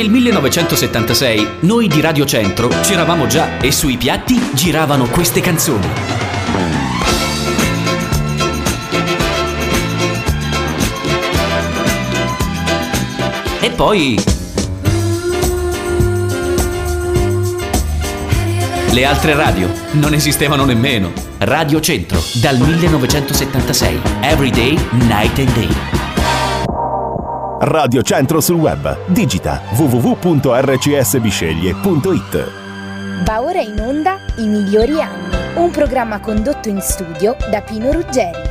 nel 1976 noi di Radio Centro c'eravamo già e sui piatti giravano queste canzoni. E poi... Le altre radio non esistevano nemmeno. Radio Centro, dal 1976. Everyday, night and day. Radio Centro sul web. Digita www.rcsbisceglie.it Va ora in onda I migliori anni, un programma condotto in studio da Pino Ruggeri.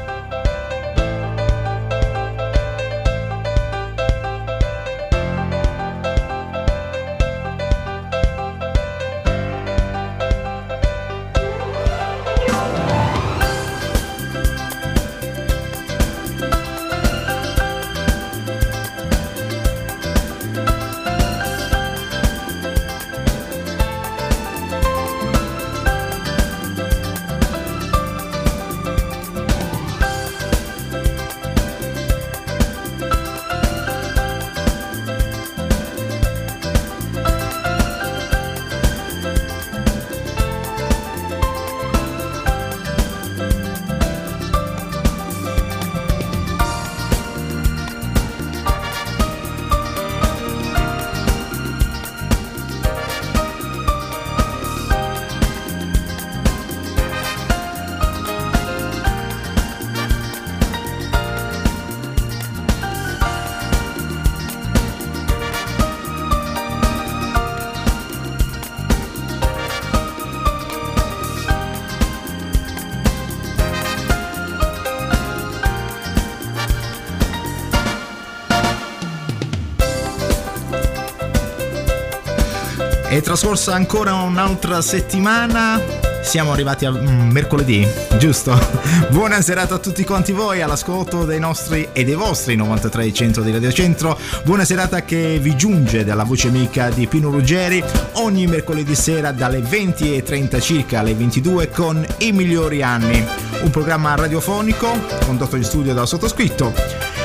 È trascorsa ancora un'altra settimana. Siamo arrivati a mm, mercoledì, giusto? Buona serata a tutti quanti voi all'ascolto dei nostri e dei vostri 93 100 di Radio Centro. Buona serata che vi giunge dalla voce amica di Pino Ruggeri ogni mercoledì sera dalle 20.30 circa alle 22 con I migliori anni, un programma radiofonico condotto in studio dal sottoscritto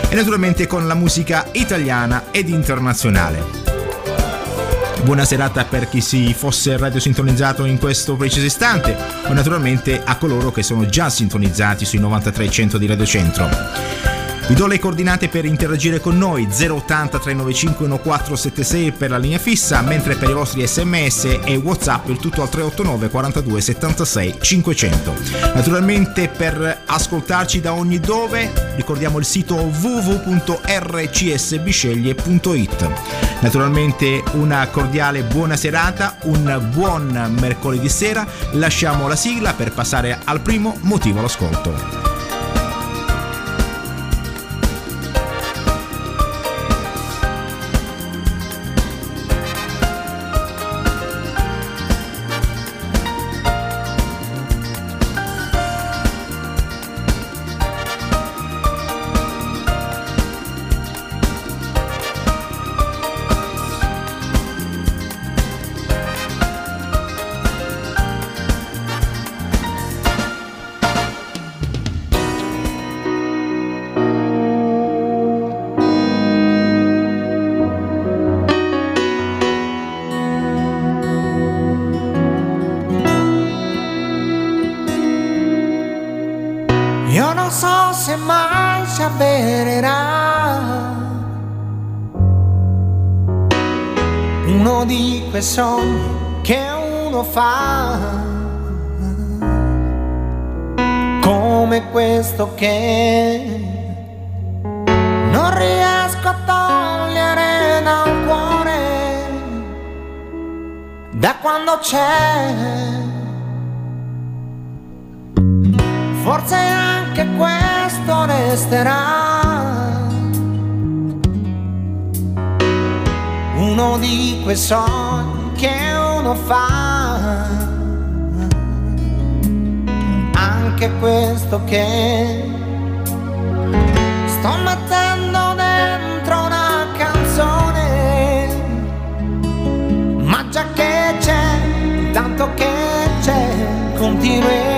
e naturalmente con la musica italiana ed internazionale. Buona serata per chi si fosse radiosintonizzato in questo preciso istante o naturalmente a coloro che sono già sintonizzati sui 9300 di Radio Centro. Vi do le coordinate per interagire con noi 080 395 1476 per la linea fissa, mentre per i vostri sms e whatsapp il tutto al 389 42 76 500. Naturalmente per ascoltarci da ogni dove ricordiamo il sito www.rcsbisceglie.it. Naturalmente una cordiale buona serata, un buon mercoledì sera, lasciamo la sigla per passare al primo motivo all'ascolto. Continuerò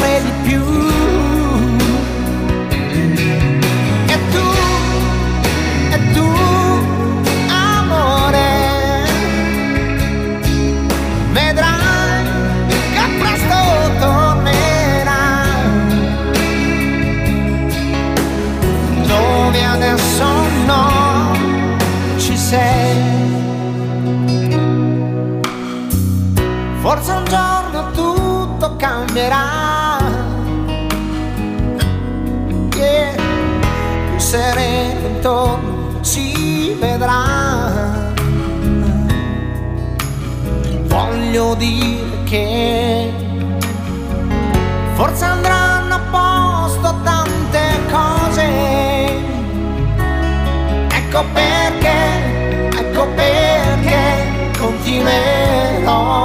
vedi più. E tu, e tu, amore, vedrai che presto tornerà. Dove adesso no, ci sei. Forse un giorno tutto cambierà. Sereno intorno si vedrà. Voglio dire che forse andranno a posto tante cose. Ecco perché, ecco perché continuerò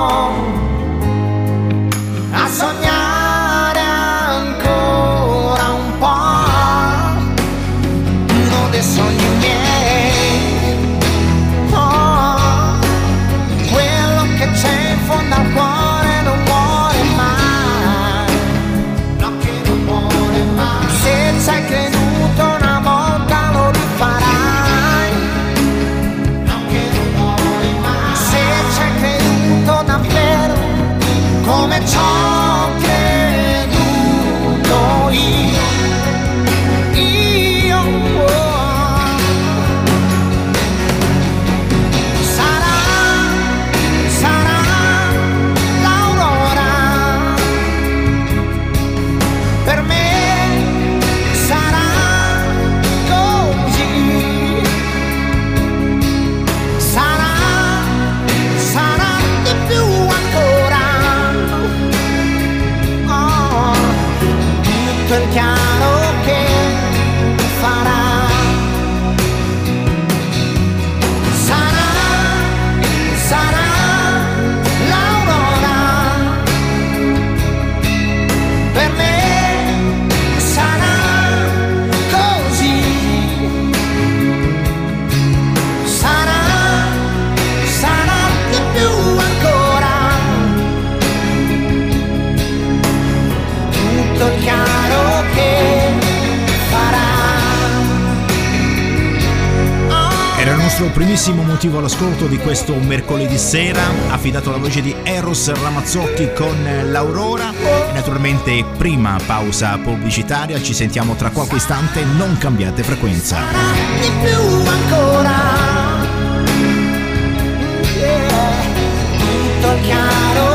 motivo all'ascolto di questo mercoledì sera, affidato alla voce di Eros Ramazzocchi con l'Aurora. Naturalmente prima pausa pubblicitaria, ci sentiamo tra qualche istante, non cambiate frequenza. di più ancora. Yeah. Tutto chiaro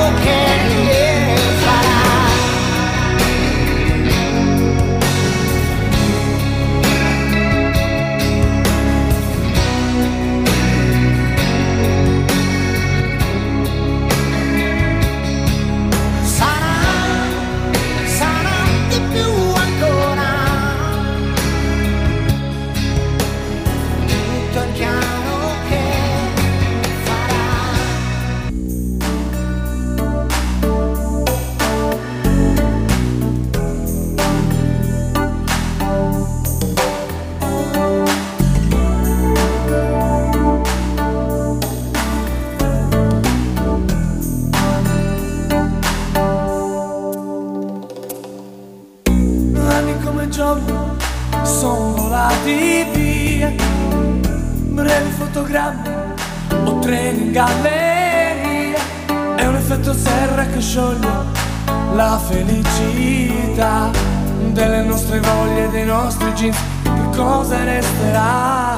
dei nostri jeans Che cosa resterà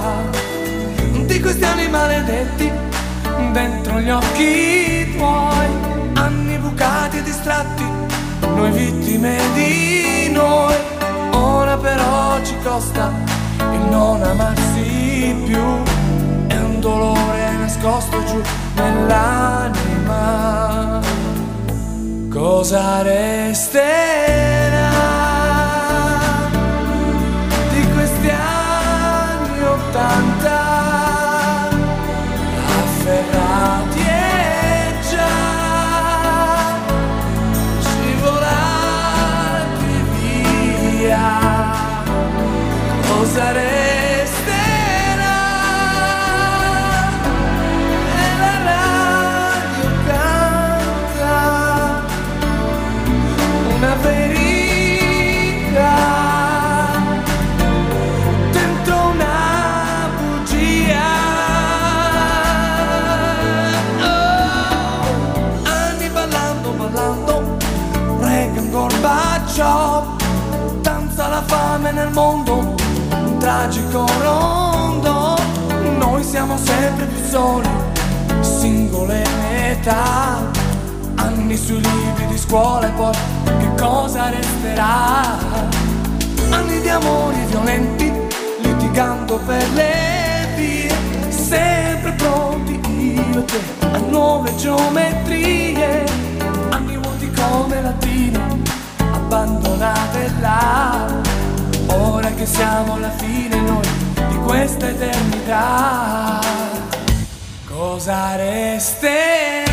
Di questi anni maledetti Dentro gli occhi tuoi Anni bucati e distratti noi vittime di noi. Ora però ci costa il non amarsi più. È un dolore nascosto giù nell'anima. Cosa resterà tragico rondo. Noi siamo sempre più soli Singole metà Anni sui libri di scuola e poi che cosa resterà? Anni di amori violenti, litigando per le vie, sempre pronti io e te a nuove geometrie, anni vuoti come latino, abbandonate là, ora che siamo alla fine noi di questa eternità, cosa resterà?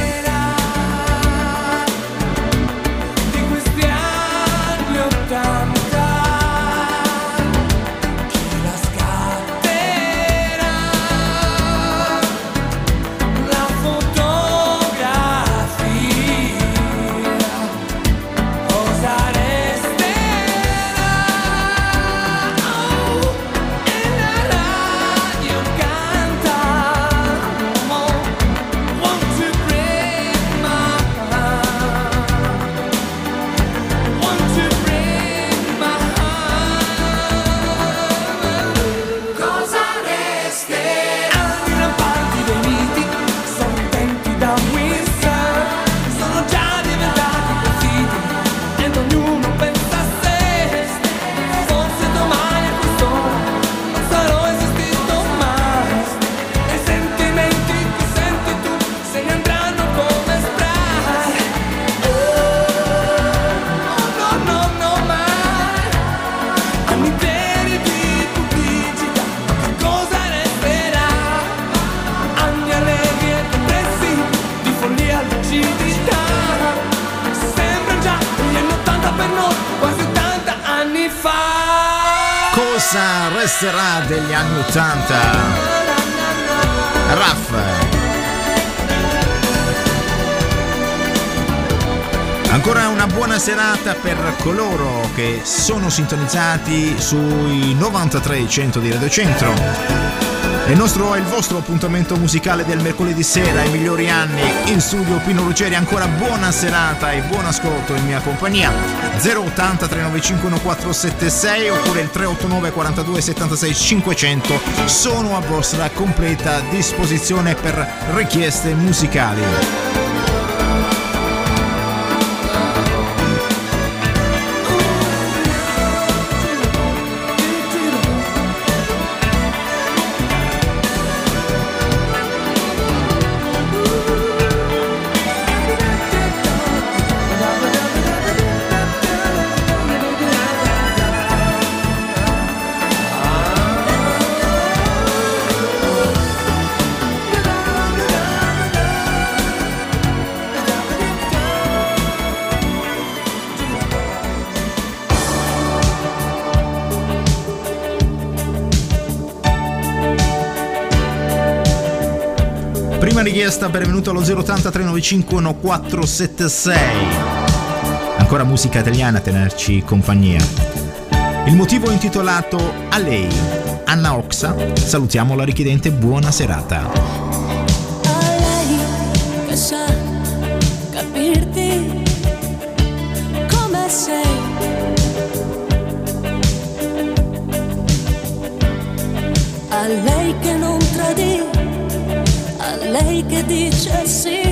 Resterà degli anni 80? Serata per coloro che sono sintonizzati sui 93 100 di Radio Centro. Il nostro è il vostro appuntamento musicale del mercoledì sera, i migliori anni in studio Pino Ruggeri. Ancora buona serata e buon ascolto in mia compagnia. 080 395 1476 oppure il 389 42 76 500 sono a vostra completa disposizione per richieste musicali. Pervenuta allo 080 395 1476. Ancora musica italiana a tenerci compagnia. Il motivo è intitolato A lei. Anna Oxa, salutiamo la richiedente, buona serata. Lei che dice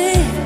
say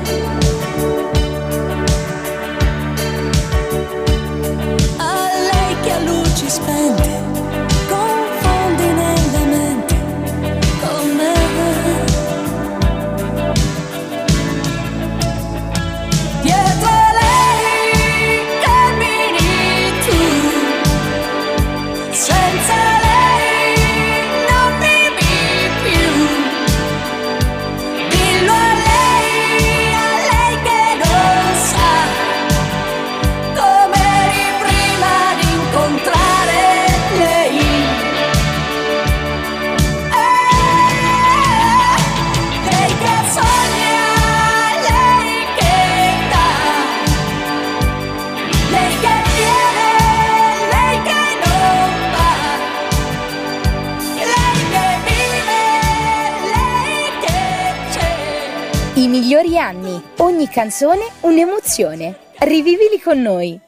canzone un'emozione. Rivivili con noi.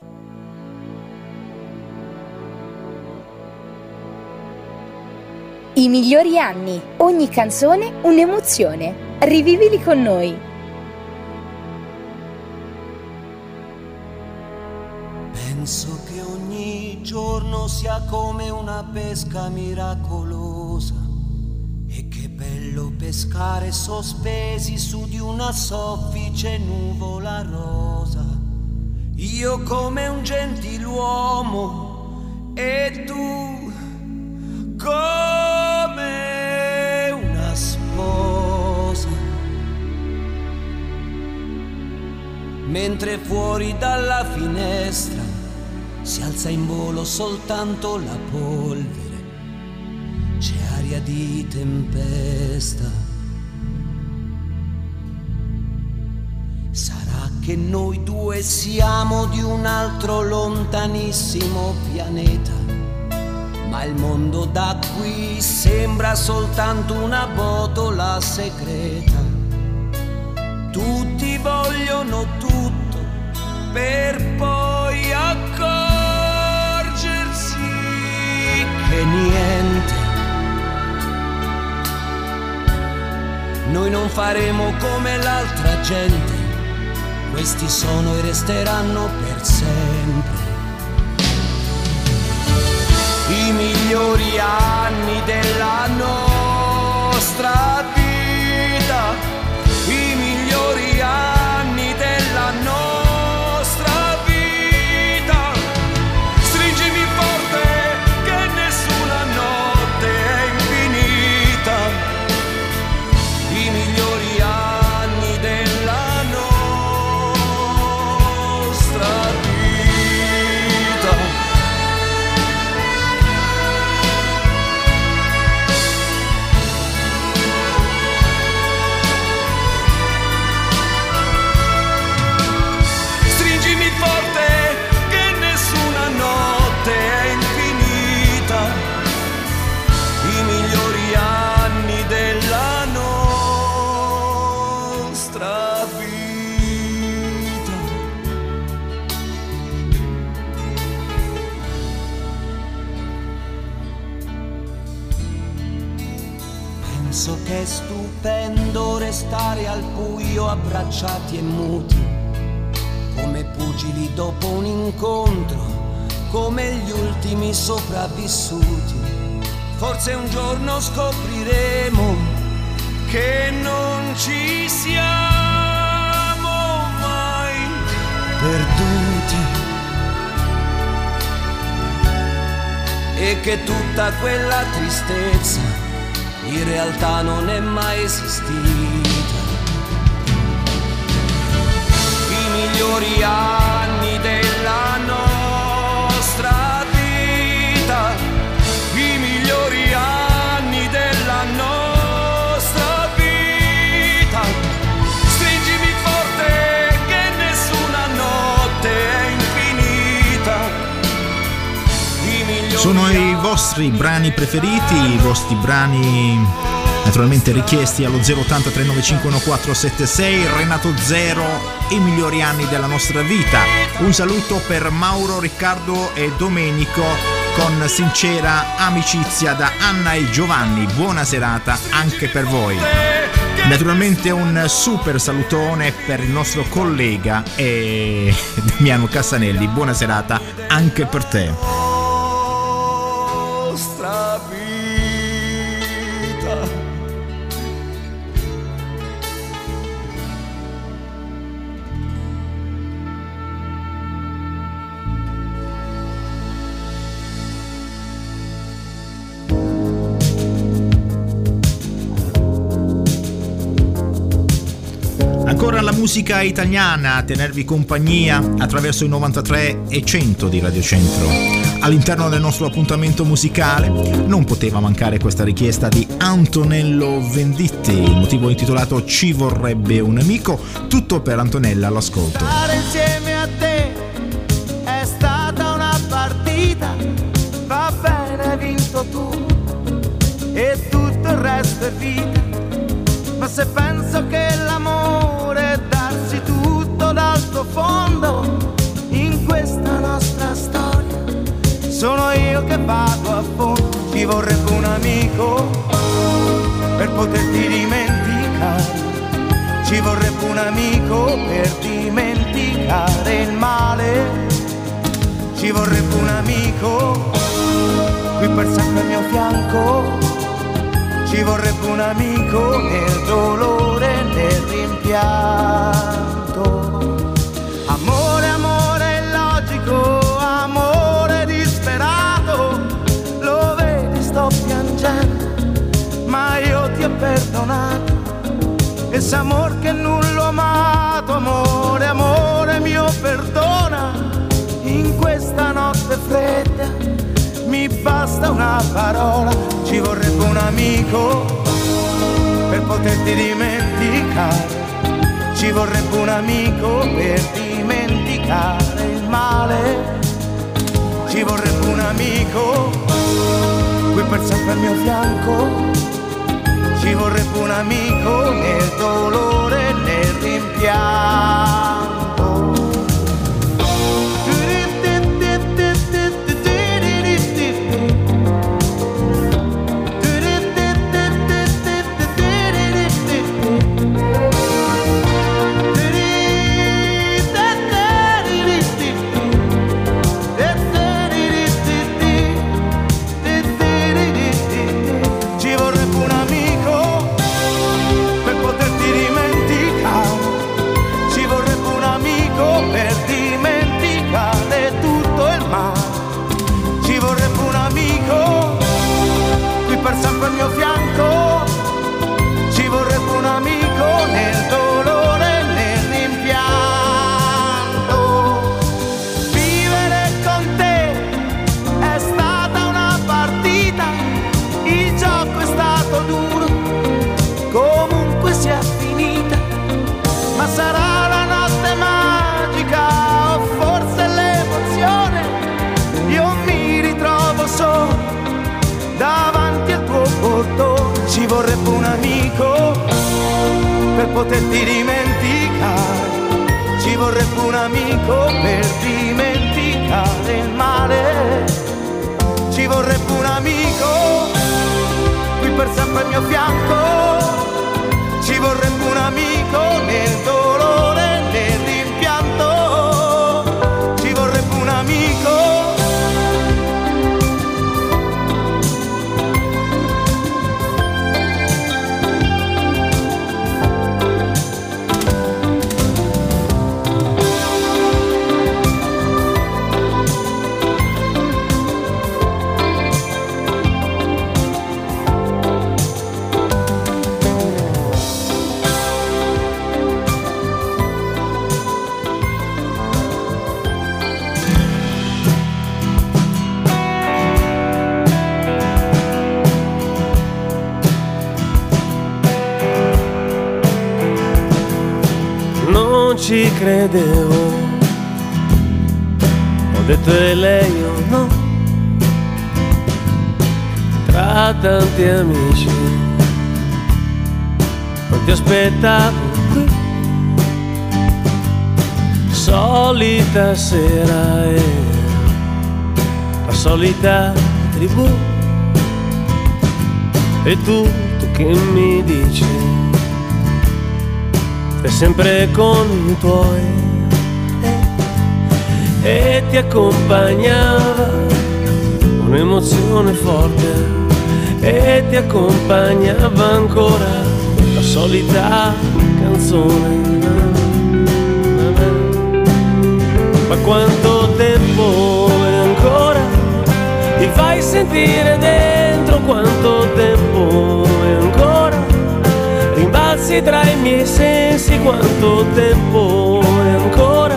I migliori anni. Ogni canzone un'emozione. Rivivili con noi. Penso che ogni giorno sia come una pesca miracolosa pescare sospesi su di una soffice nuvola rosa. Io come un gentiluomo e tu come una sposa. Mentre fuori dalla finestra si alza in volo soltanto la polvere, aria di tempesta. Sarà che noi due siamo di un altro lontanissimo pianeta, ma il mondo da qui sembra soltanto una botola segreta. Tutti vogliono tutto per poi accorgersi che niente. Noi non faremo come l'altra gente, questi sono e resteranno per sempre. I migliori anni della nostra vita, restare al buio abbracciati e muti come pugili dopo un incontro, come gli ultimi sopravvissuti. Forse un giorno scopriremo che non ci siamo mai perduti e che tutta quella tristezza in realtà non è mai esistita. Migliori anni della nostra vita, i migliori anni della nostra vita. Stringimi forte che nessuna notte è infinita. I Sono i vostri brani preferiti, i vostri brani naturalmente richiesti allo 080 395 1476 Renato Zero, i migliori anni della nostra vita. Un saluto per Mauro, Riccardo e Domenico con sincera amicizia da Anna e Giovanni. Buona serata anche per voi. Naturalmente un super salutone per il nostro collega e Damiano Cassanelli. Buona serata anche per te. Musica italiana a tenervi compagnia attraverso i 93 e 100 di Radio Centro. All'interno del nostro appuntamento musicale non poteva mancare questa richiesta di Antonello Venditti, il motivo intitolato Ci vorrebbe un amico, tutto per Antonella all'ascolto. Stare insieme a te è stata una partita, va bene, hai vinto tu e tutto il resto è vita. Ma se penso che l'amore mondo in questa nostra storia. Sono io che vado a fondo, ci vorrebbe un amico per poterti dimenticare. Ci vorrebbe un amico per dimenticare il male. Ci vorrebbe un amico qui per sempre al mio fianco. Ci vorrebbe un amico nel dolore e nel rimpianto. Perdonato. Ese amor che nulla ho amato, amore, amore mio, perdona. In questa notte fredda mi basta una parola, ci vorrebbe un amico per poterti dimenticare. Ci vorrebbe un amico per dimenticare il male. Ci vorrebbe un amico qui per sempre al mio fianco. Ci vorrebbe un amico nel dolore nel rimpianto. Poterti dimenticare. Ci vorrebbe un amico per dimenticare il male. Ci vorrebbe un amico qui per sempre al mio fianco. Ci vorrebbe un amico nel dolore credevo. Ho detto è lei o no? Tra tanti amici, non ti aspettavo qui. Solita sera e la solita tribù. E tu, tu che mi dici? È sempre con i tuoi e ti accompagnava un'emozione forte e ti accompagnava ancora la solita canzone. Ma quanto tempo è ancora? Ti fai sentire dentro quanto Rimbalzi tra i miei sensi quanto tempo è ancora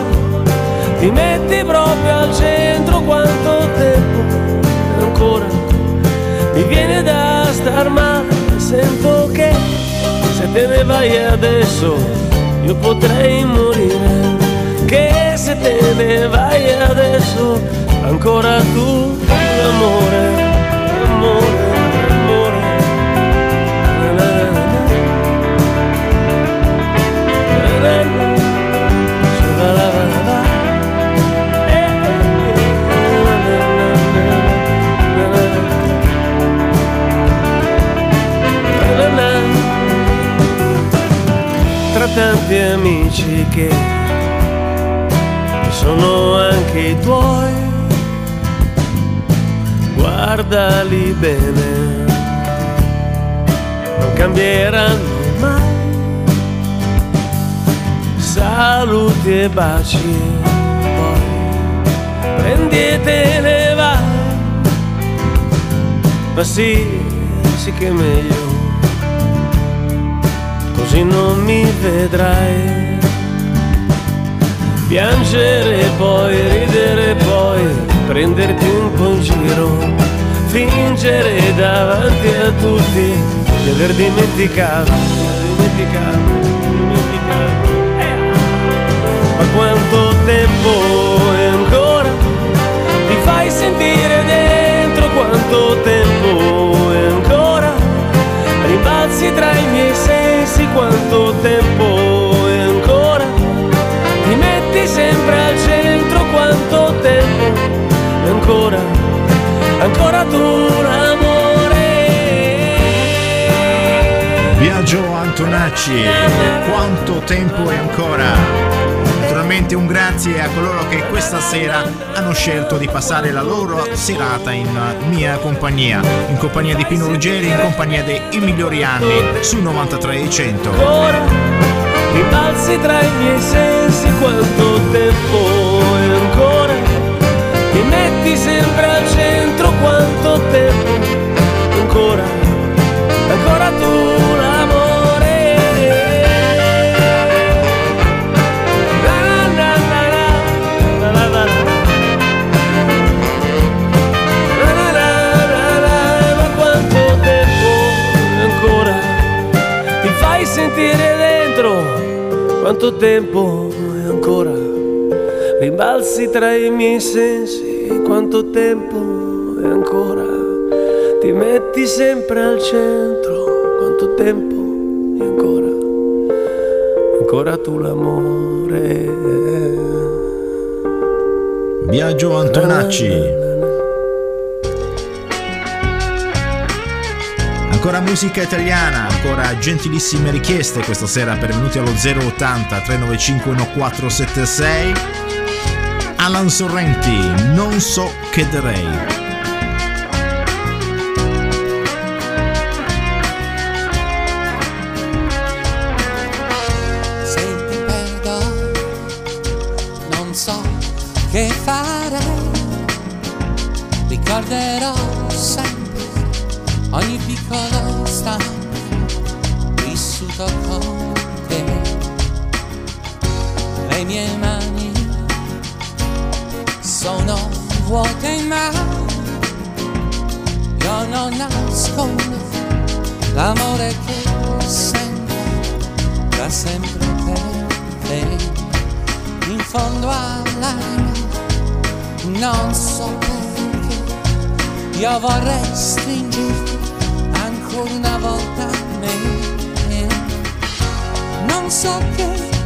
Ti metti proprio al centro quanto tempo è ancora Mi viene da star male, sento che se te ne vai adesso io potrei morire. Che se te ne vai adesso ancora tu l'amore, baci che sono anche i tuoi, guardali bene, non cambieranno mai. Saluti e baci, poi prendi e te ne vai. Ma sì, sì che è meglio, così non mi vedrai. Piangere poi, ridere poi, prenderti un po' in giro, fingere davanti a tutti di aver dimenticato, dimenticato, dimenticato. Eh. Ma quanto tempo è ancora? Ti fai sentire dentro quanto tempo sensi quanto tempo è ancora? Ti metti sempre al centro quanto tempo è ancora? Ancora tu l'amore. Biagio Antonacci, quanto tempo è ancora? Naturalmente un grazie a coloro che questa sera hanno scelto di passare la loro serata in mia compagnia, in compagnia di Pino Ruggeri, in compagnia dei migliori anni su 93 e 100. ancora Rimbalzi tra i miei sensi quanto tempo è ancora Ti metti sempre al centro quanto tempo quanto tempo è ancora? Rimbalzi tra i miei sensi. Quanto tempo è ancora? Ti metti sempre al centro. Quanto tempo è ancora? Ancora tu l'amore. Biagio Antonacci. Ancora musica italiana, ancora gentilissime richieste questa sera pervenute allo 080 395 1476. Alan Sorrenti, non so che perdo, non so che fare. Ricorderò sono vuote ma io non nascondo l'amore che sento da sempre. Per te. In fondo all'anima non so perché io vorrei stringerti ancora una volta a me. Non so che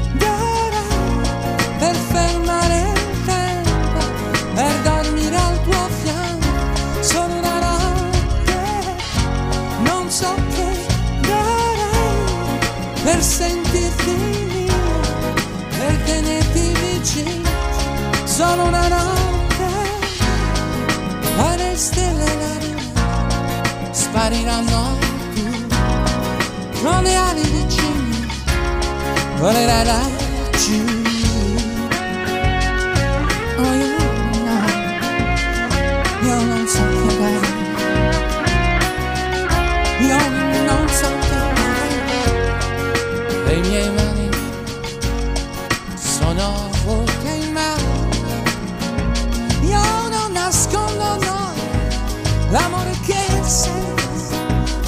per dormire al tuo fianco solo una notte. Non so che darei per sentirti mia, per tenerti vicino solo una notte. Poi le stelle la spariranno tu, con le ali vicine volerai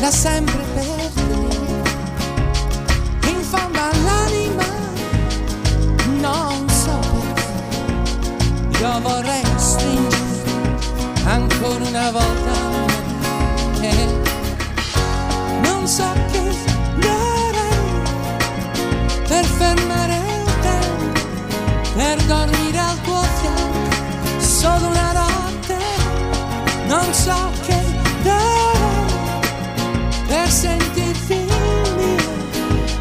da sempre per te. In fondo all'anima non so perché. Io vorrei stringerti ancora una volta e non so che darei per fermare il tempo per dormire al tuo fianco. Solo una notte non so sentirti mia,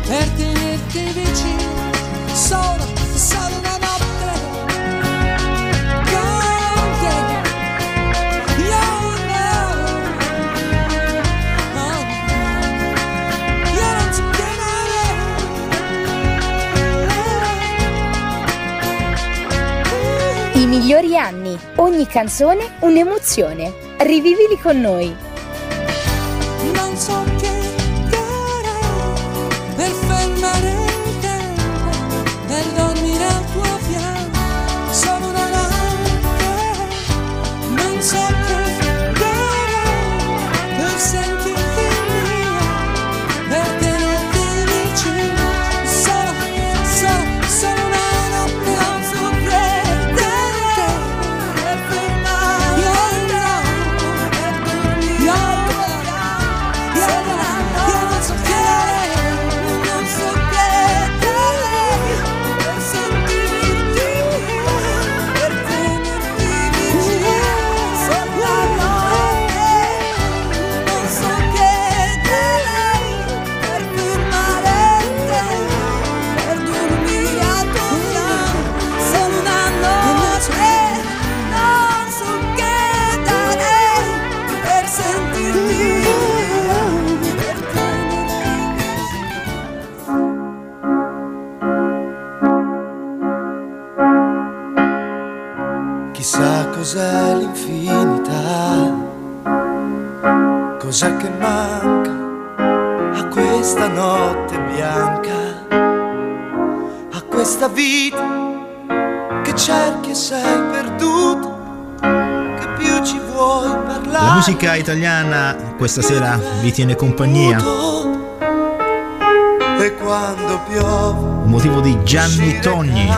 per tenerti vicino, solo, solo una notte. Con te, io no, no, io non ti chiamerei. I migliori anni, ogni canzone un'emozione. Rivivili con noi italiana questa sera vi tiene compagnia. E quando piove. motivo di Gianni Togni.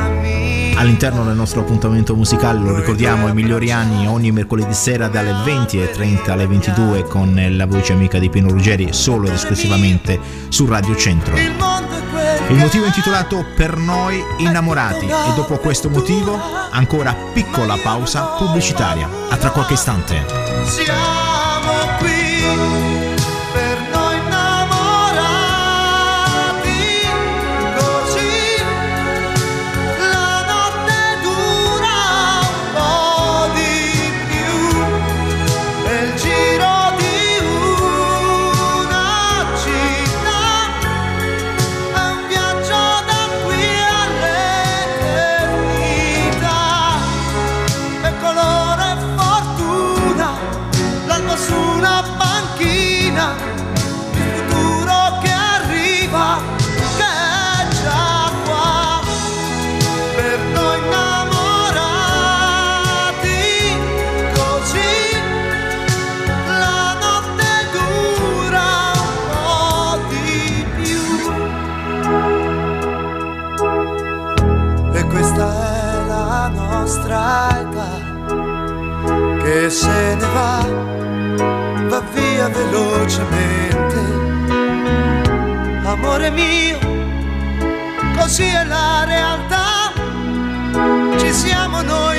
All'interno del nostro appuntamento musicale, lo ricordiamo, i migliori anni ogni mercoledì sera dalle 20.30 alle 22 con la voce amica di Pino Ruggeri solo ed esclusivamente su Radio Centro. Il motivo è intitolato Per noi innamorati e dopo questo motivo ancora piccola pausa pubblicitaria. A tra qualche istante. you. se ne va, va via velocemente. Amore mio, così è la realtà, ci siamo noi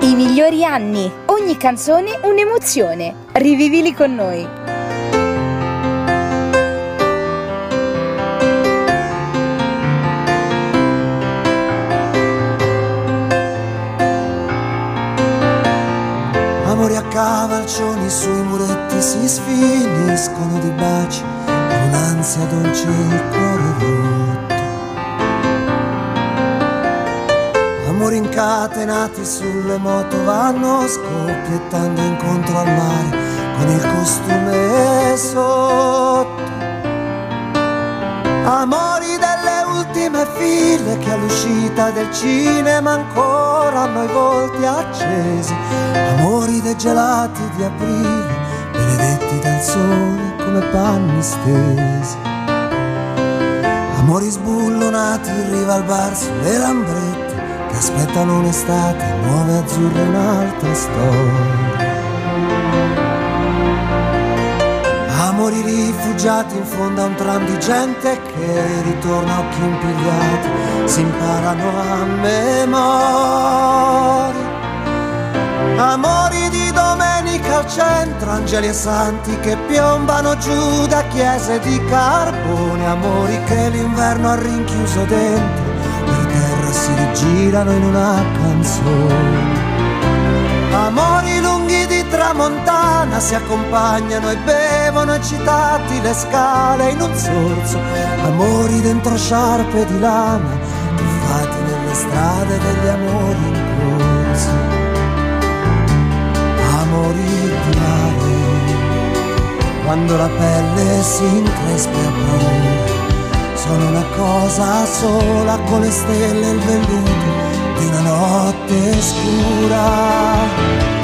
I migliori anni, ogni canzone un'emozione. Rivivili con noi. Cavalcioni sui muretti si sfiniscono di baci con un'ansia dolce il cuore rotto. Amori incatenati sulle moto vanno scoppiettando incontro al mare con il costume sotto. Amori delle ultime file che all'uscita del cinema ancora hanno i volti accesi. Amori dei gelati di aprile, benedetti dal sole come panni stesi. Amori sbullonati in riva al bar sulle lambrette che aspettano un'estate nuove azzurre un'altra storia. Amori rifugiati in fondo a un tram di gente che ritorna a occhi impigliati, si imparano a memoria. Amori di domenica al centro, angeli e santi che piombano giù da chiese di carbone, amori che l'inverno ha rinchiuso dentro, per terra si rigirano in una canzone. Amori lunghi di tramontana si accompagnano e bevono eccitati le scale in un sorso. Amori dentro sciarpe di lana, tuffati nelle strade degli amori in corso. Amori di mare, quando la pelle si increspa e paura. Sono una cosa sola con le stelle e il velluto di una notte scura.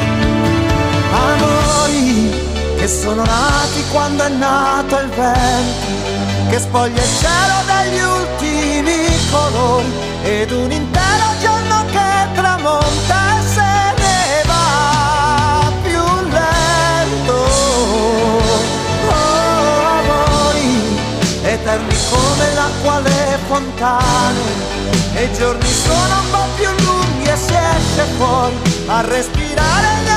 Amori che sono nati quando è nato il vento, che spoglia il cielo dagli ultimi colori, ed un intero giorno che tramonta e se ne va più lento. Oh, amori eterni come l'acqua alle fontane, e i giorni sono un po' più lunghi e si esce fuori a respirare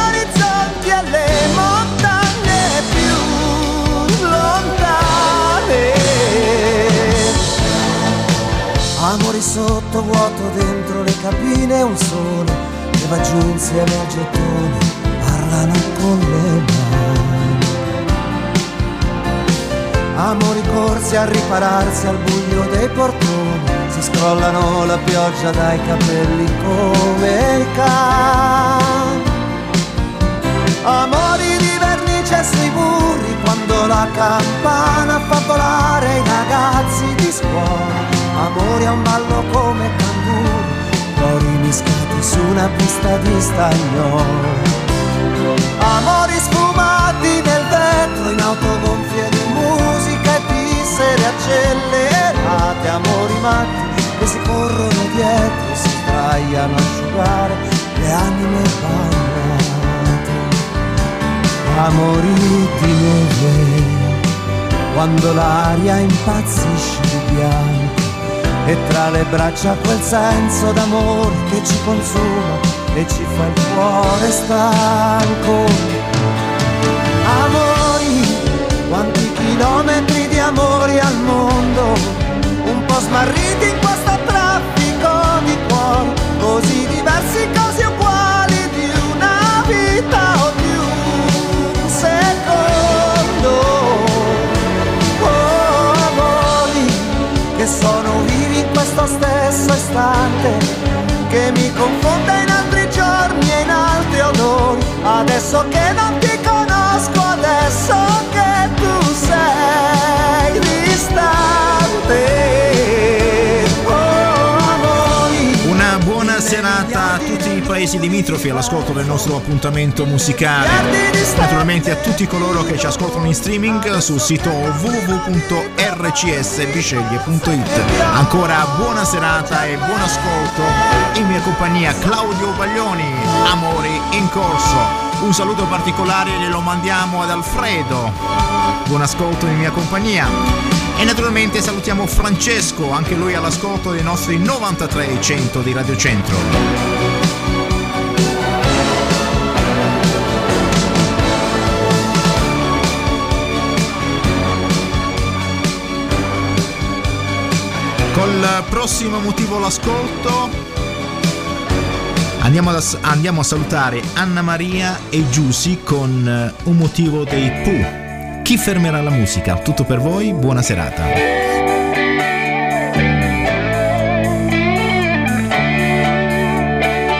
gli orizzonti e le montagne più lontane. Amori sotto vuoto dentro le cabine, un sole che va giù insieme al gettone, parlano con le mani. Amori corsi a ripararsi al buio dei portoni, si scrollano la pioggia dai capelli come i cani. Amori di vernice sui muri, quando la campana fa volare i ragazzi di scuola. Amori a un ballo come canguri, cori mischiati su una pista di stagnolo. Amori sfumati nel vetro in auto gonfie di musica e di sere accelerate Amori matti che si corrono dietro si sdraiano a asciugare le anime bagnate Amori di neve quando l'aria impazzisce di bianco e tra le braccia quel senso d'amore che ci consuma e ci fa il cuore stanco. Amori, quanti chilometri di amori al mondo, un po' smarriti in questo traffico di cuori, così diversi, così sono vivi in questo stesso istante che mi confonde in altri giorni e in altri odori. Adesso che non ti conosco, adesso che tu sei distante. Oh, amori. Una buona serata a tutti i paesi limitrofi all'ascolto del nostro appuntamento musicale. Naturalmente a tutti coloro che ci ascoltano in streaming sul sito www.rcsbisceglie.it. Ancora buona serata e buon ascolto. in mia compagnia Claudio Baglioni, Amori in corso. Un saluto particolare lo mandiamo ad Alfredo. Buon ascolto in mia compagnia. E naturalmente salutiamo Francesco, anche lui all'ascolto dei nostri 93 100 di Radio Centro. Col prossimo motivo l'ascolto andiamo, ad- andiamo a salutare Anna Maria e Giusy con eh, un motivo dei Pooh. Chi fermerà la musica? Tutto per voi, buona serata.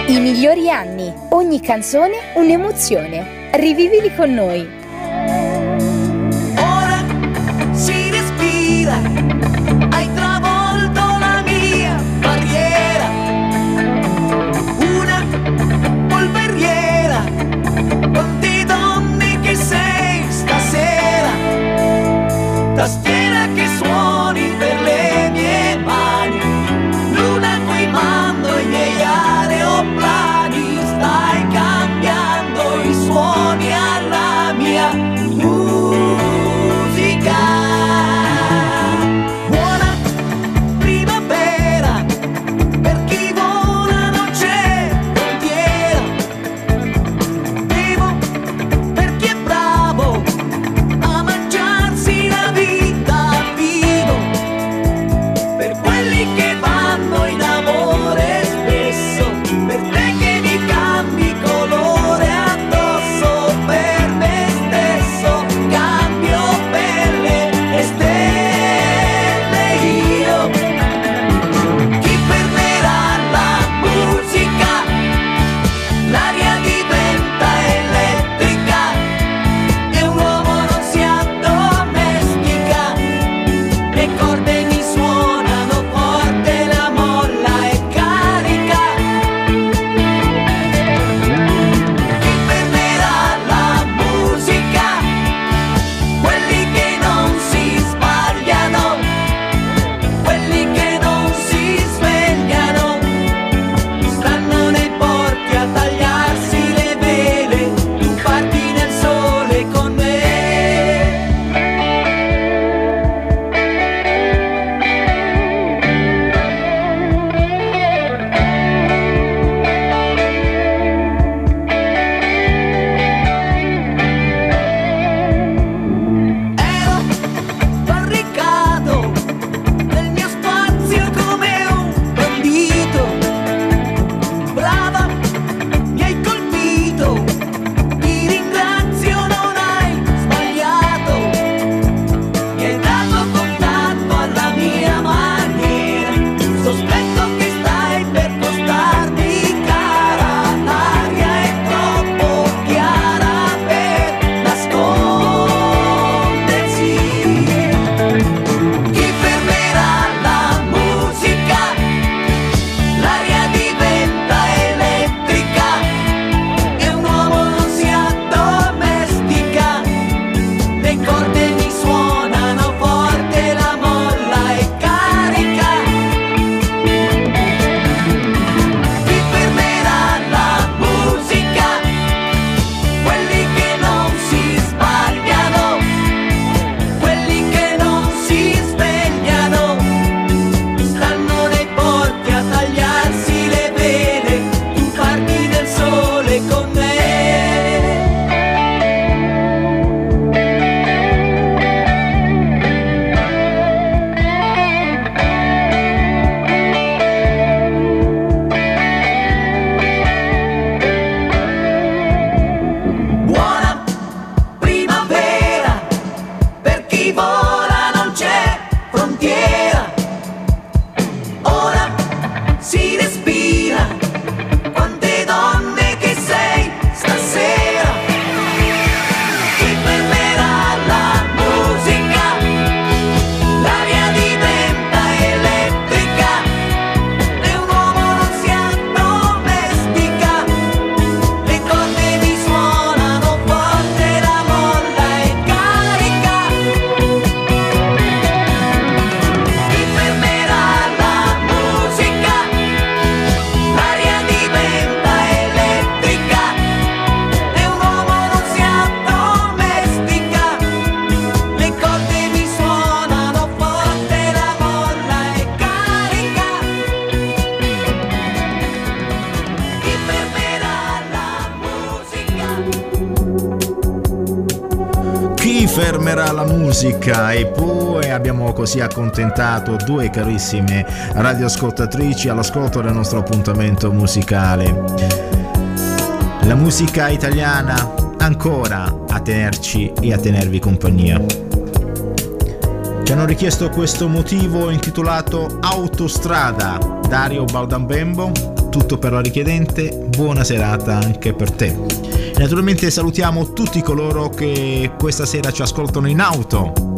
I migliori anni, ogni canzone un'emozione. Rivivili con noi. Fermerà la musica e poi abbiamo così accontentato due carissime radioascoltatrici all'ascolto del nostro appuntamento musicale. La musica italiana ancora a tenerci e a tenervi compagnia. Ci hanno richiesto questo motivo intitolato Autostrada Dario Baldambembo, tutto per la richiedente, buona serata anche per te. Naturalmente salutiamo tutti coloro che questa sera ci ascoltano in auto.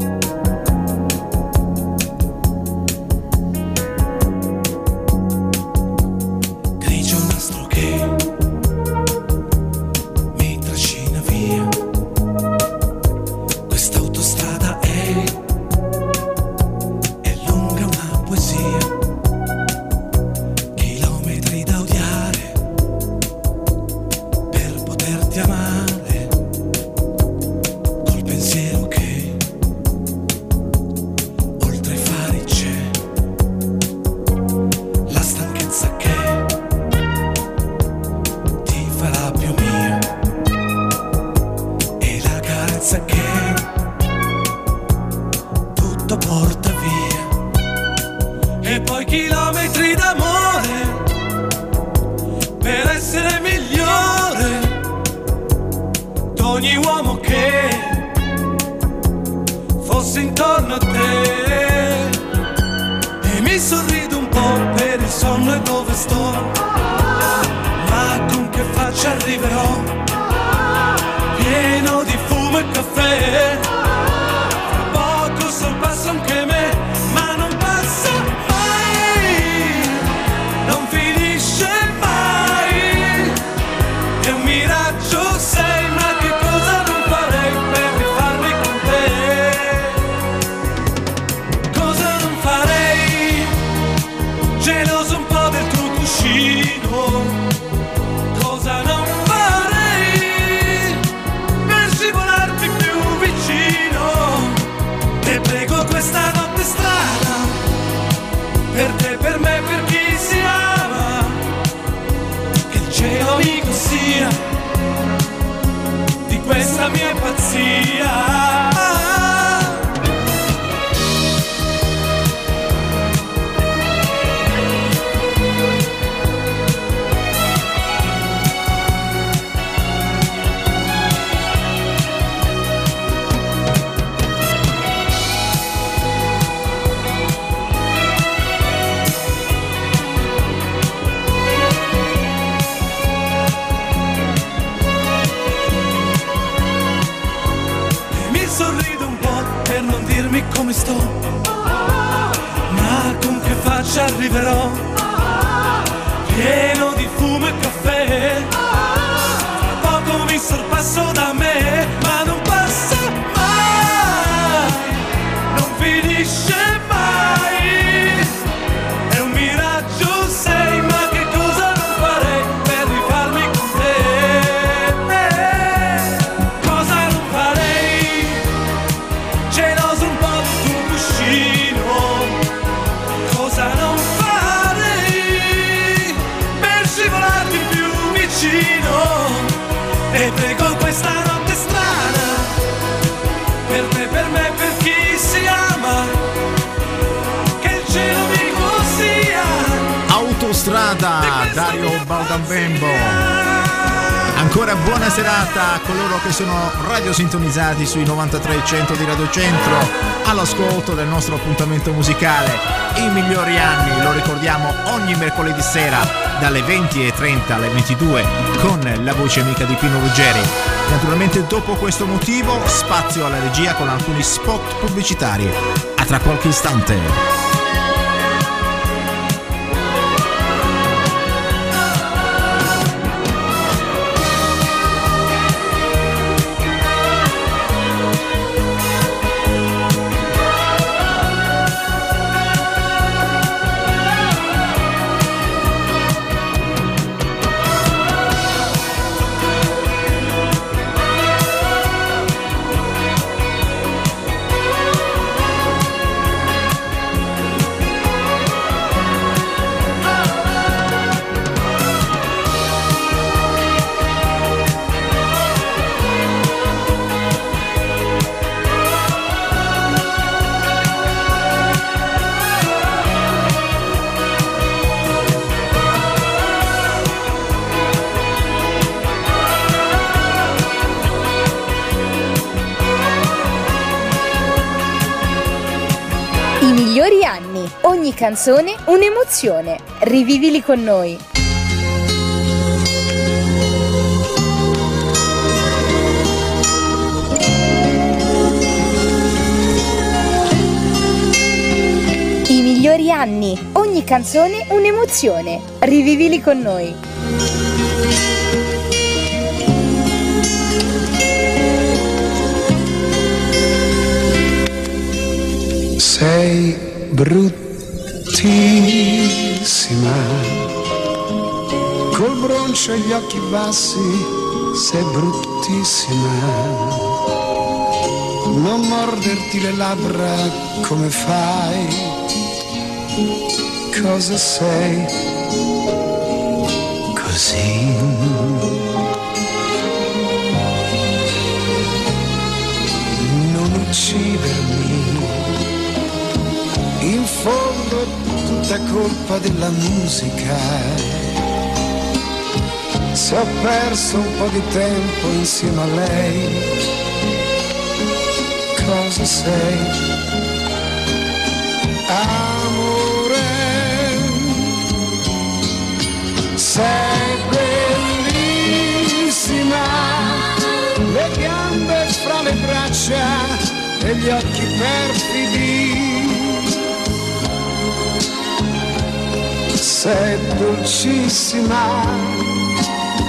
Faccia arriverò pieno di fumo e caffè. Poco mi sorpasso da Dario Baldambembo. Ancora buona serata a coloro che sono radiosintonizzati sui 93.100 di Radio Centro all'ascolto del nostro appuntamento musicale I migliori anni, lo ricordiamo ogni mercoledì sera dalle 20.30 alle 22 con la voce amica di Pino Ruggeri. Naturalmente dopo questo motivo spazio alla regia con alcuni spot pubblicitari. A tra qualche istante. Canzone un'emozione. Rivivili con noi. I migliori anni. Ogni canzone un'emozione. Rivivili con noi. Sei bruttissima, col broncio e gli occhi bassi, sei bruttissima. Non morderti le labbra come fai, cosa sei così? Tutta colpa della musica. Se ho perso un po' di tempo insieme a lei, cosa sei? Amore, sei bellissima, le gambe fra le braccia e gli occhi perfidi. Sei dolcissima,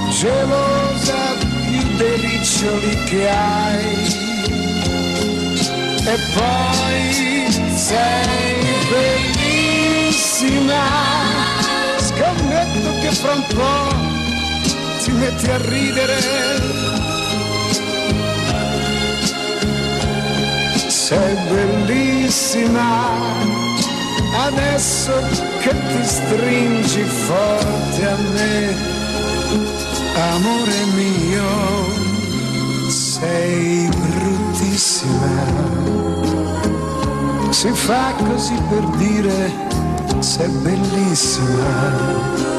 gelosa più dei riccioli che hai. E poi sei bellissima, scommetto che fra un po' ti metti a ridere. Sei bellissima adesso che ti stringi forte a me, amore mio, sei bruttissima. Si fa così per dire, sei bellissima.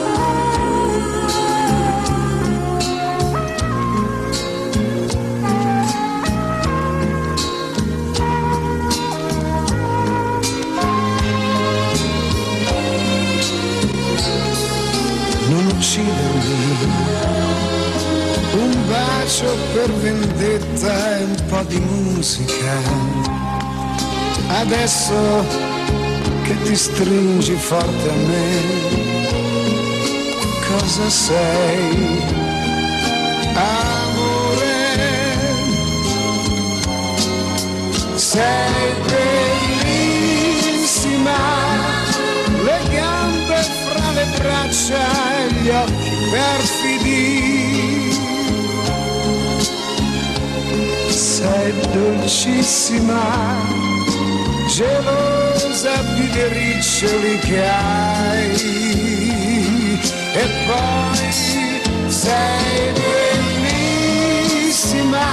Per vendetta e un po' di musica. Adesso che ti stringi forte a me, cosa sei? Amore, sei bellissima, le gambe fra le braccia e gli occhi perfidi. Sei dolcissima, gelosa più dei riccioli che hai. E poi sei bellissima,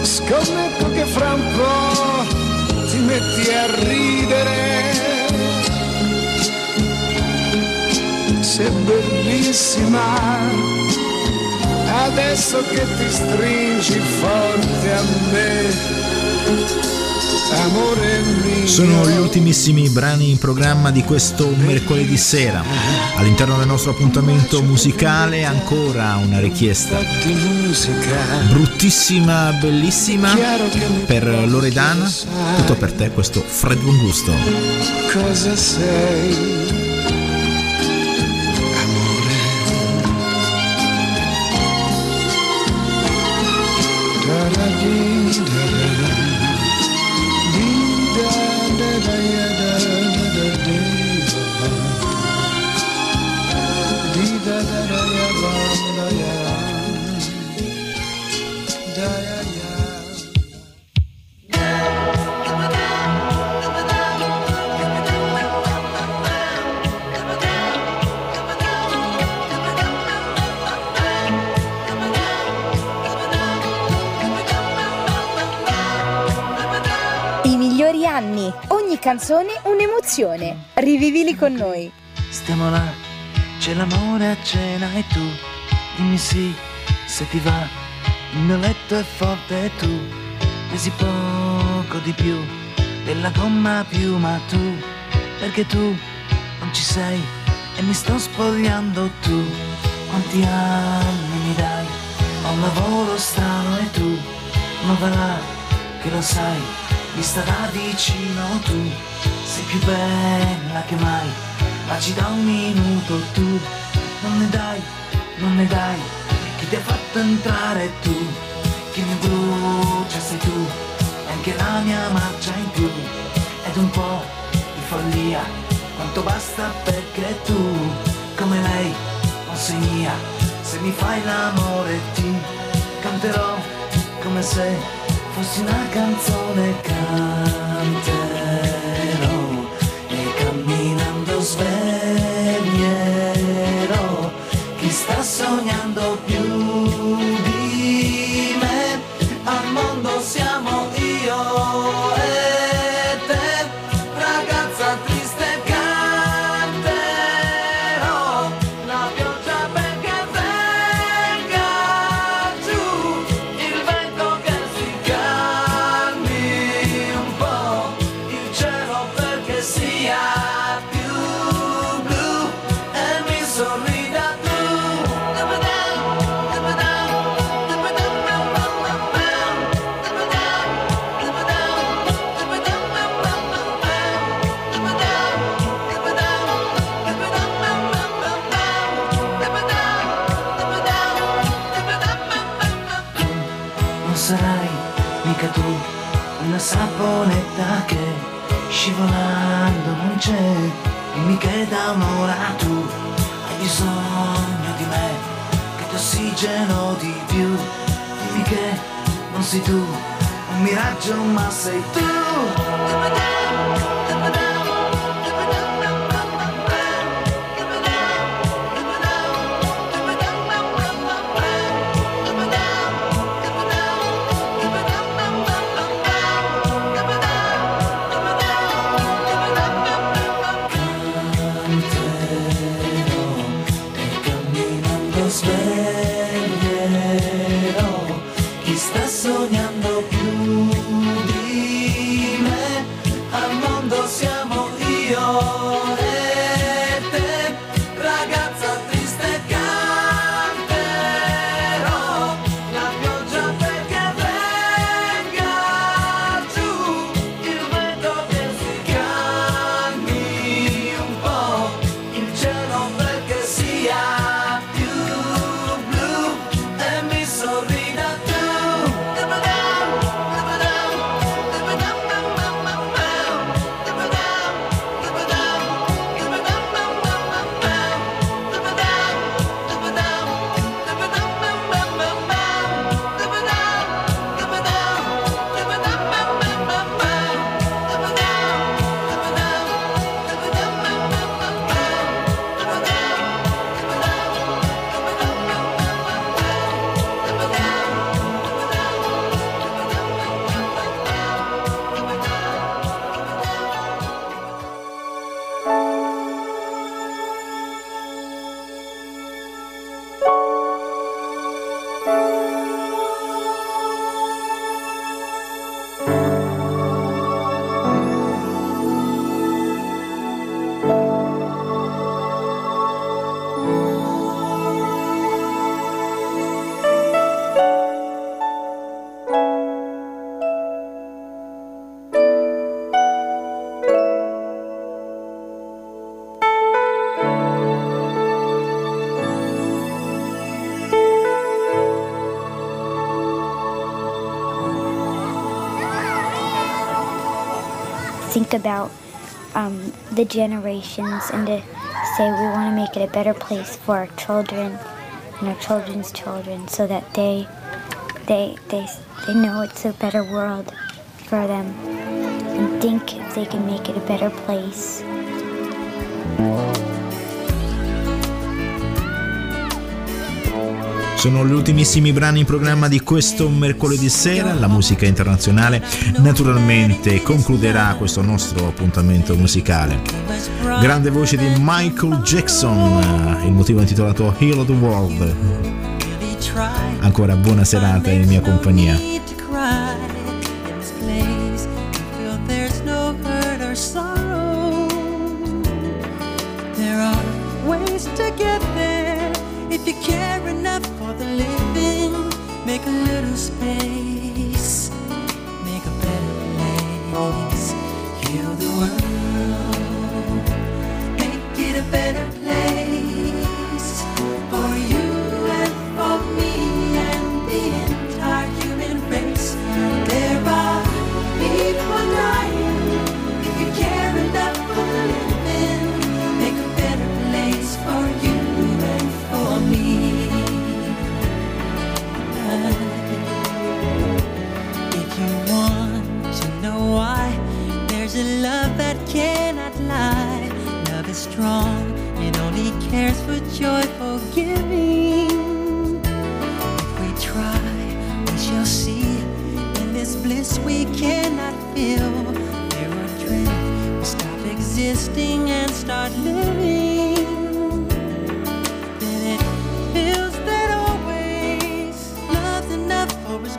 scommetto che fra un po' ti metti a ridere. sei bellissima, adesso che ti stringi forte a me, amore mio. Sono gli ultimissimi brani in programma di questo mercoledì sera. All'interno del nostro appuntamento musicale ancora una richiesta. Di musica, Bruttissima, bellissima per Loredana. Tutto per te questo Fred Buon Gusto. cosa sei? Canzone un'emozione. Rivivili con noi. Stiamo là, c'è l'amore a cena e tu dimmi sì se ti va. Il mio letto è forte e tu pesi poco di più della gomma più, ma tu perché tu non ci sei e mi sto spogliando tu. Quanti anni mi dai? Ho un lavoro strano e tu, ma va là che lo sai, vista da vicino tu, sei più bella che mai, ma ci da un minuto tu, non ne dai, non ne dai, chi ti ha fatto entrare tu, chi mi brucia sei tu, e anche la mia marcia in più, ed un po' di follia, quanto basta perché tu, come lei, non sei mia, se mi fai l'amore ti canterò come se fossi una canzone canterò tu. Hai bisogno di me che ti ossigeno di più. Dimmi che non sei tu un miraggio ma sei tu think about um, the generations and to say we want to make it a better place for our children and our children's children so that they they they they know it's a better world for them and think they can make it a better place. Sono gli ultimissimi brani in programma di questo mercoledì sera, la musica internazionale naturalmente concluderà questo nostro appuntamento musicale. Grande voce di Michael Jackson, il motivo intitolato Heal of the World. Ancora buona serata in mia compagnia. joyful giving. If we try, we shall see. In this bliss we cannot feel. There are dreams we stop existing and start living. Then it feels that always love's enough for us.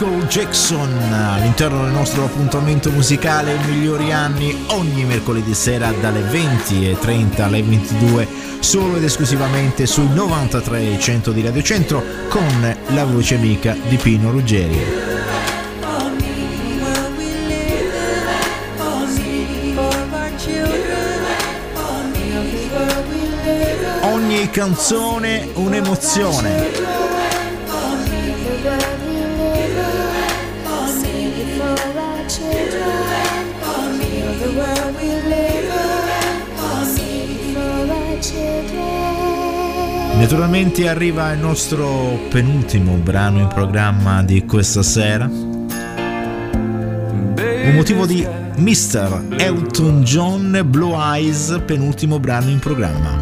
Michael Jackson all'interno del nostro appuntamento musicale Migliori anni ogni mercoledì sera dalle 20.30 alle 22 solo ed esclusivamente sui 93 100 di Radio Centro con la voce amica di Pino Ruggeri. Ogni canzone un'emozione Naturalmente arriva il nostro penultimo brano in programma di questa sera. Un motivo di Mr. Elton John Blue Eyes, penultimo brano in programma.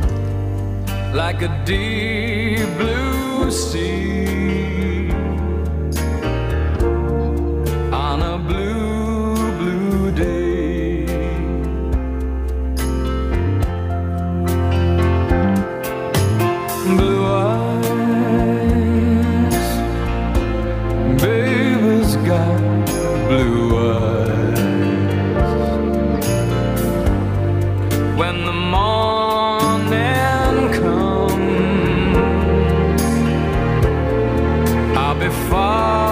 Like a deep blue sea. before.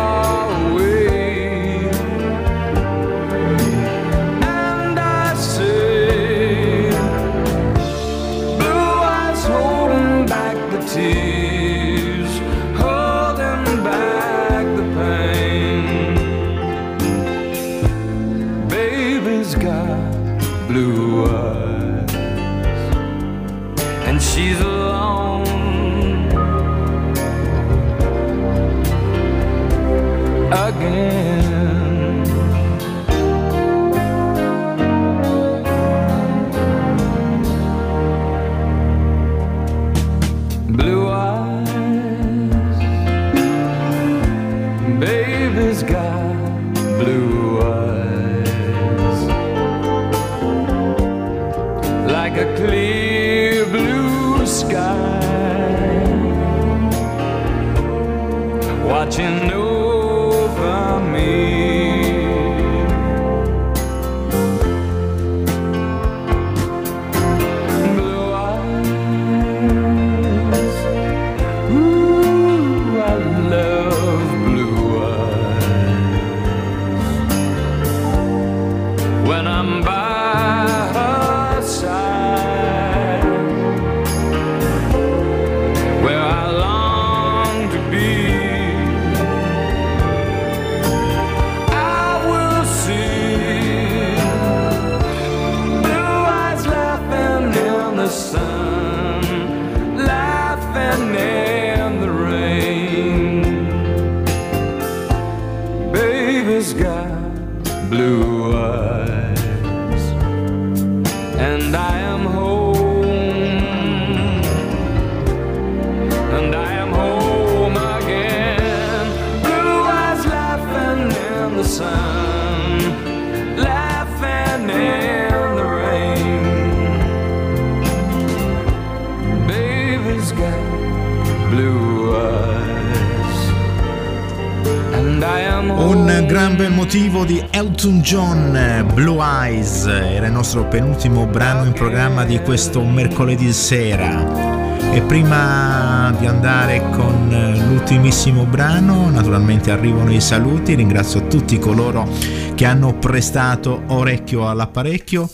penultimo brano in programma di questo mercoledì sera. E prima di andare con eh, l'ultimissimo brano, naturalmente arrivano i saluti, ringrazio tutti coloro che hanno prestato orecchio all'apparecchio.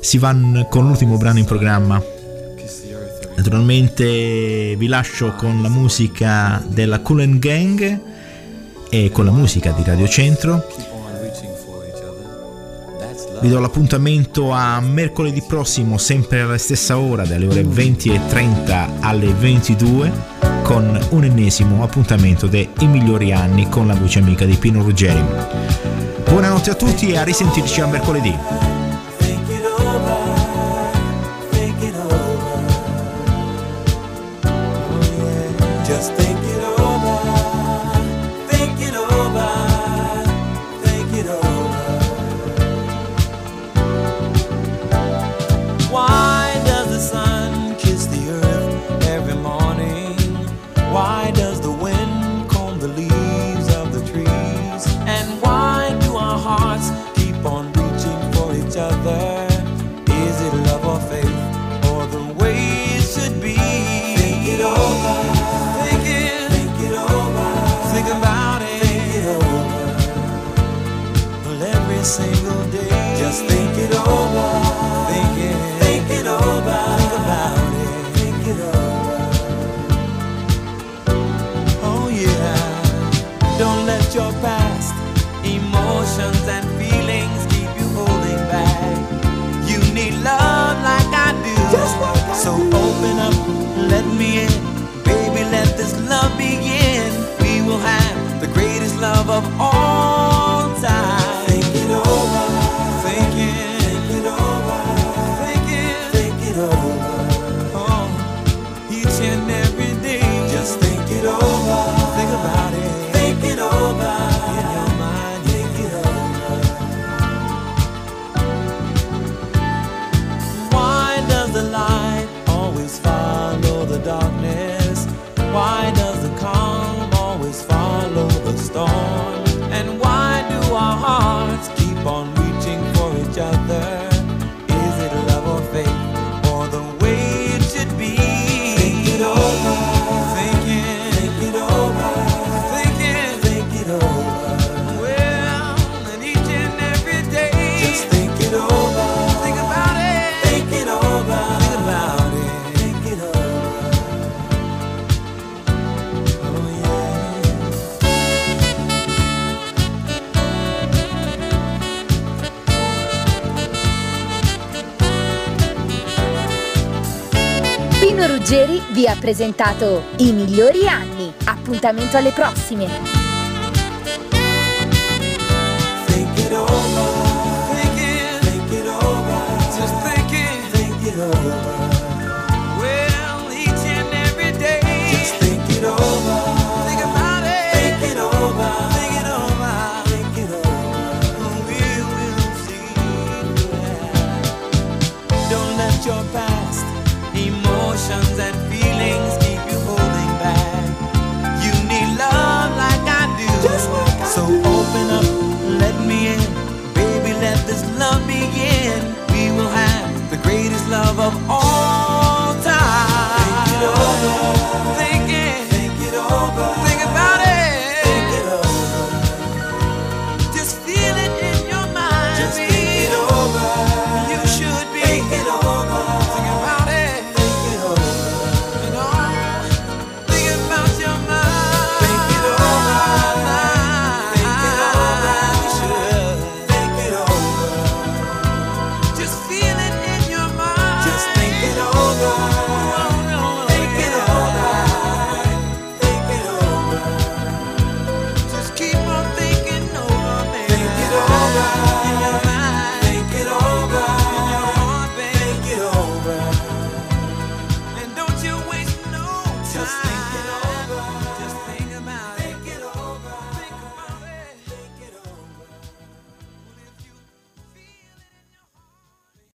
Si va con l'ultimo brano in programma. Naturalmente vi lascio con la musica della Cullen Gang e con la musica di Radio Centro vi do l'appuntamento a mercoledì prossimo, sempre alla stessa ora, dalle ore 20.30 alle 22 con un ennesimo appuntamento dei migliori anni con la voce amica di Pino Ruggeri. Buonanotte a tutti e a risentirci a mercoledì. Vi ha presentato I migliori anni. Appuntamento alle prossime.